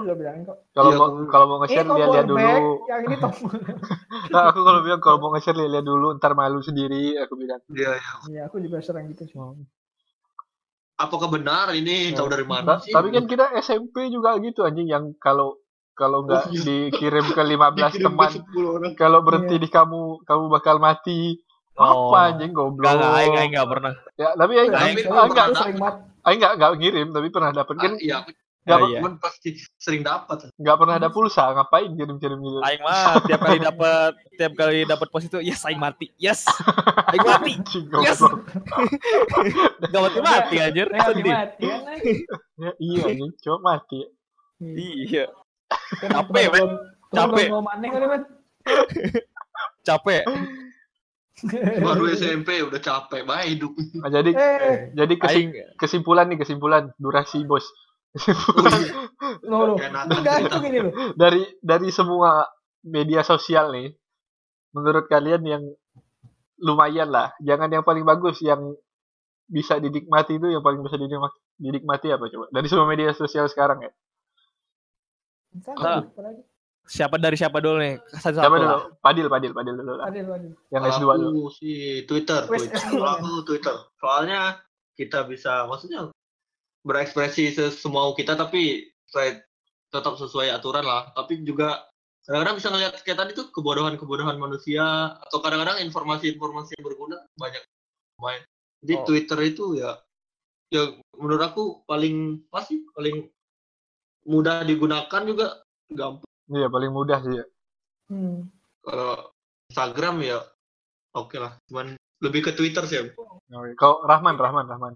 kalau Iya, mau kalau mau nge-share tombol lihat-lihat dulu yang ini nah, aku kalau bilang kalau mau nge-share lihat-lihat dulu ntar malu sendiri aku bilang Iya, iya. Iya, aku juga sering gitu sih. apakah benar ini tahu dari mana sih tapi kan kita SMP juga gitu anjing yang kalau kalau nggak Oh, iya. dikirim ke 15 Dikirim teman 10 orang. kalau berhenti Iya. di kamu kamu bakal mati Oh. apa anjing goblok Enggak, enggak, aing aing enggak pernah. ya tapi aing Tapi aing aku aing nggak pernah sering banget. aing nggak nggak ngirim tapi pernah dapat kan Ah, iya nggak Oh, iya. pasti sering dapat nggak pernah ada pulsa ngapain kirim kirim gitu Aing mah tiap kali dapat tiap kali dapat pos itu, yes aing mati. Yes. Aing mati. Yes. Enggak mati mati anjir. Sedih. mati kan. ya, iya anjing cuma mati Iya. Kan Capek, men. Capek. Capek. Baru SMP udah capek baik hidup. Nah, jadi Eh, jadi kesimpulan nih kesimpulan durasi bos. Dari dari semua media sosial nih menurut kalian yang lumayan lah jangan yang paling bagus yang bisa dinikmati itu yang paling bisa dinikmati, dinikmati apa coba? Dari semua media sosial sekarang ya. Nah. Siapa dari siapa dulu nih? Satu siapa satu dulu lah. Padil Padil Padil dulu lah Adil, adil. yang Kalau S2 dulu aku sih Twitter Twitter. S2 Kalau aku Twitter soalnya kita bisa maksudnya berekspresi semau kita tapi sesuai- tetap sesuai aturan lah tapi juga kadang-kadang bisa ngeliat kayak tadi tuh kebodohan-kebodohan manusia atau kadang-kadang informasi-informasi yang berguna banyak main jadi Oh. Twitter itu ya ya menurut aku paling pasti paling mudah digunakan juga gampang iya paling mudah sih ya. Hmm. kalau Instagram ya oke lah cuman lebih ke Twitter sih Oke. kalau Rahman Rahman Rahman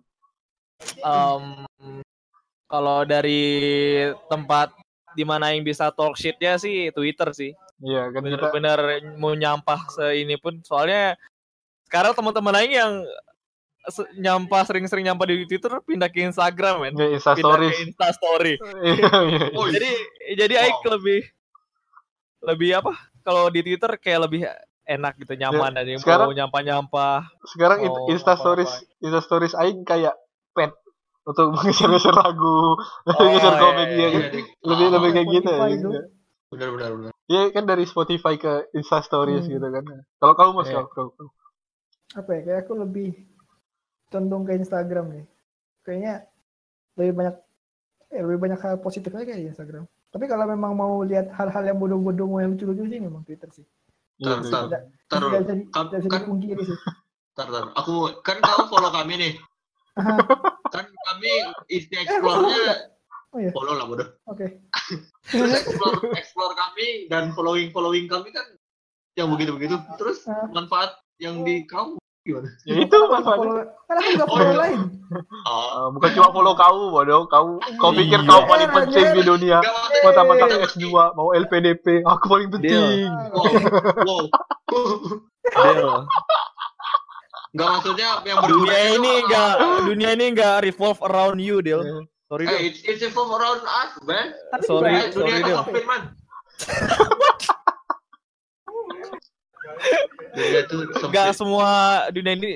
Em, kalau dari tempat di mana yang bisa talk shitnya sih Twitter sih. iya kan kita Bener-bener mau nyampah seini pun soalnya sekarang teman-teman lain yang se- nyampah sering-sering nyampah di Twitter pindah ke Instagram men. ya Insta Pindah Stories ke Insta Story. iya iya Oh, Jadi jadi Wow. Aik lebih lebih apa? Kalau di Twitter kayak lebih enak gitu nyaman dan yang sekarang- mau nyampah-nyampah. sekarang Oh, Insta. Stories Insta Stories aing kayak pet untuk menggeser-geser lagu, Oh, geser iya, komik iya, dia Iya, kan. ding. Lebih Ah, lebih kayak gitu ya. Benar benar benar. Iya kan dari Spotify ke Insta Stories Hmm. gitu kan. Kalau kamu mas, Iya. kalau apa ya kayak aku lebih condong ke Instagram nih kayaknya lebih banyak eh, lebih banyak hal positifnya kayak di Instagram tapi kalau memang mau lihat hal-hal yang bodoh-bodoh mau yang lucu-lucu sih memang Twitter sih Iya, Tar, iya. tar, Tidak- tar, kan- tar, tar. Aku kan kamu follow kami nih. Kan kami isi Eh, explore-nya oh ya follow lah bodoh. oke Terus explore explore kami dan following following kami kan yang begitu begitu. Terus Ah. manfaat yang di kamu gimana? Ya itu manfaatnya. follow kan aku juga Oh, follow iya. lain Oh, bukan cuma follow kau, bodoh. Kau, kau pikir Iya. kau paling penting di dunia. Mata-mata Iya. S2, mau LPDP, aku paling penting. Wow. Enggak maksudnya yang Dunia berguna ini enggak dunia ini enggak revolve around you, Dil. Sorry, Eh, Dil. it's, it's evolve around us, man. tapi Sorry, juga Eh, dunia sorry, Dil. man. dunia sempit. semua dunia ini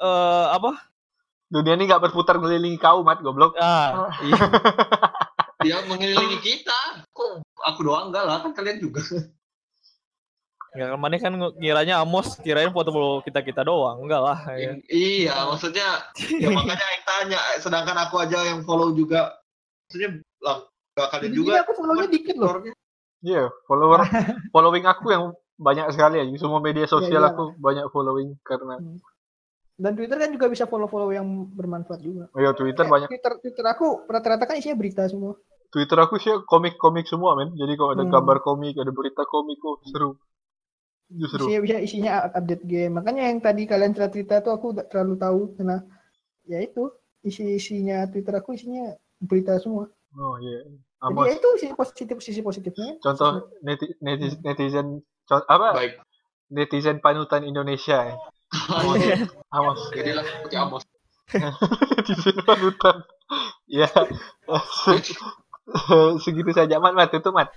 eh apa? Dunia ini gak berputar ngelilingi kau, Mat, goblok. Ah, iya. Dia mengelilingi kita. Kok aku doang enggak lah, kan kalian juga. Enggak ke mana kan ngiranya Amos kirain foto kita-kita doang. Enggak lah. ya. Iya, maksudnya ya makanya yang tanya, sedangkan aku aja yang follow juga. Maksudnya lah, enggak kalian juga. aku follownya dikit loh. Iya, follower, following aku yang banyak sekali ya. Semua media sosial iya. aku banyak following karena dan Twitter kan juga bisa follow-follow yang bermanfaat juga oh ya Twitter Kayak banyak. Twitter Twitter aku rata-rata kan isinya berita semua Twitter aku sih komik-komik semua, men. Jadi kalau ada Hmm. gambar komik, ada berita komik, oh seru. Justru. isinya bisa isinya update game makanya yang tadi kalian cerita tuh aku udah terlalu tahu karena ya itu isi isinya Twitter aku isinya berita semua Oh iya. Jadi ya itu sisi positif sisi positifnya Contoh neti- neti- netizen, co- apa? Baik. Netizen panutan Indonesia. Ya. Amos. Amos. Jadilah seperti Amos. netizen panutan. Ya. Segitu saja, Mat. Mat, itu Mat.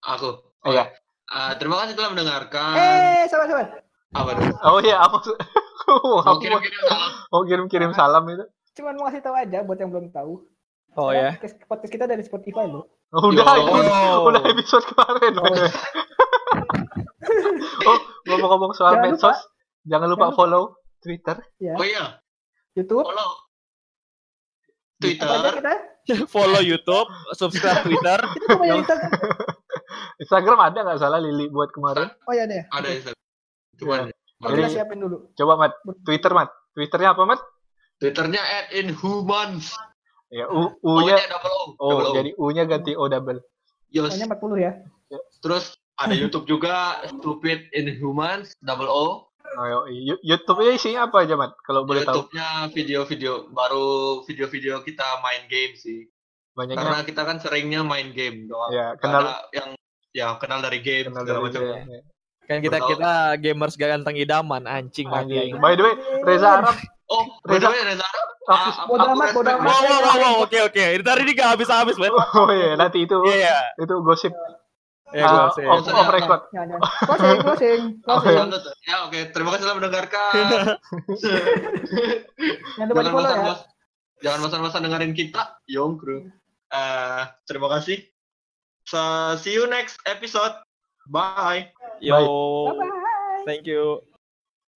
Aku. Iya. Ah, terima kasih telah mendengarkan. eh sabar sabar Apa tuh? Oh iya, Amos. Mau kirim-kirim salam. mau kirim-kirim salam itu. cuman mau kasih tahu aja buat yang belum tahu Oh Karena ya. podcast- podcast kita dari Spotify loh Oh, udah, itu udah, udah episode kemarin. Oh. oh, ngomong-ngomong soal Jangan medsos, lupa. jangan lupa Jangan lupa. follow Twitter. ya Oh iya, YouTube follow Twitter. kita Follow YouTube, subscribe Twitter. kita punya Instagram Instagram ada nggak salah Lili buat kemarin? oh ya deh Ada Instagram. Cuman kita Jadi- siapin dulu Coba Mat, Twitter Mat. Twitternya apa Mat? Twitternya at inhumans. Ya, U, U-nya double O. Oh, double O. jadi U-nya ganti O double. Yos. pokoknya 40 ya Terus ada YouTube juga Stupid Inhumans double O. Oh, YouTube-nya isinya apa aja, Mat? Kalau boleh tahu. YouTube-nya video-video baru video-video kita main game sih. Banyaknya Karena kita kan seringnya main game doang. ya kenal ada yang ya kenal dari game kenal segala dari macam. dia. Ya. Kan kita kita gamers ganteng idaman anjing mati Anjing. By the way, Reza Arab Oh, way, Reza, Hafiz. ah, Bodo aku amat, bodo respect amat. Wow, banget. wow, wow, wow, oke oke. Ntar ini gak habis-habis, Ben. Oh iya, nanti itu Iya, iya. itu gosip Ya, uh, off, off record. Ya, ya. Closing, closing, closing. Ya, oke. Terima kasih telah mendengarkan. Jangan jangan follow ya. bosan-bosan. Jangan bosan-bosan dengerin kita, Yong Crew. Eh, terima kasih. So, see you next episode. Bye. Yo. Bye-bye. Thank you.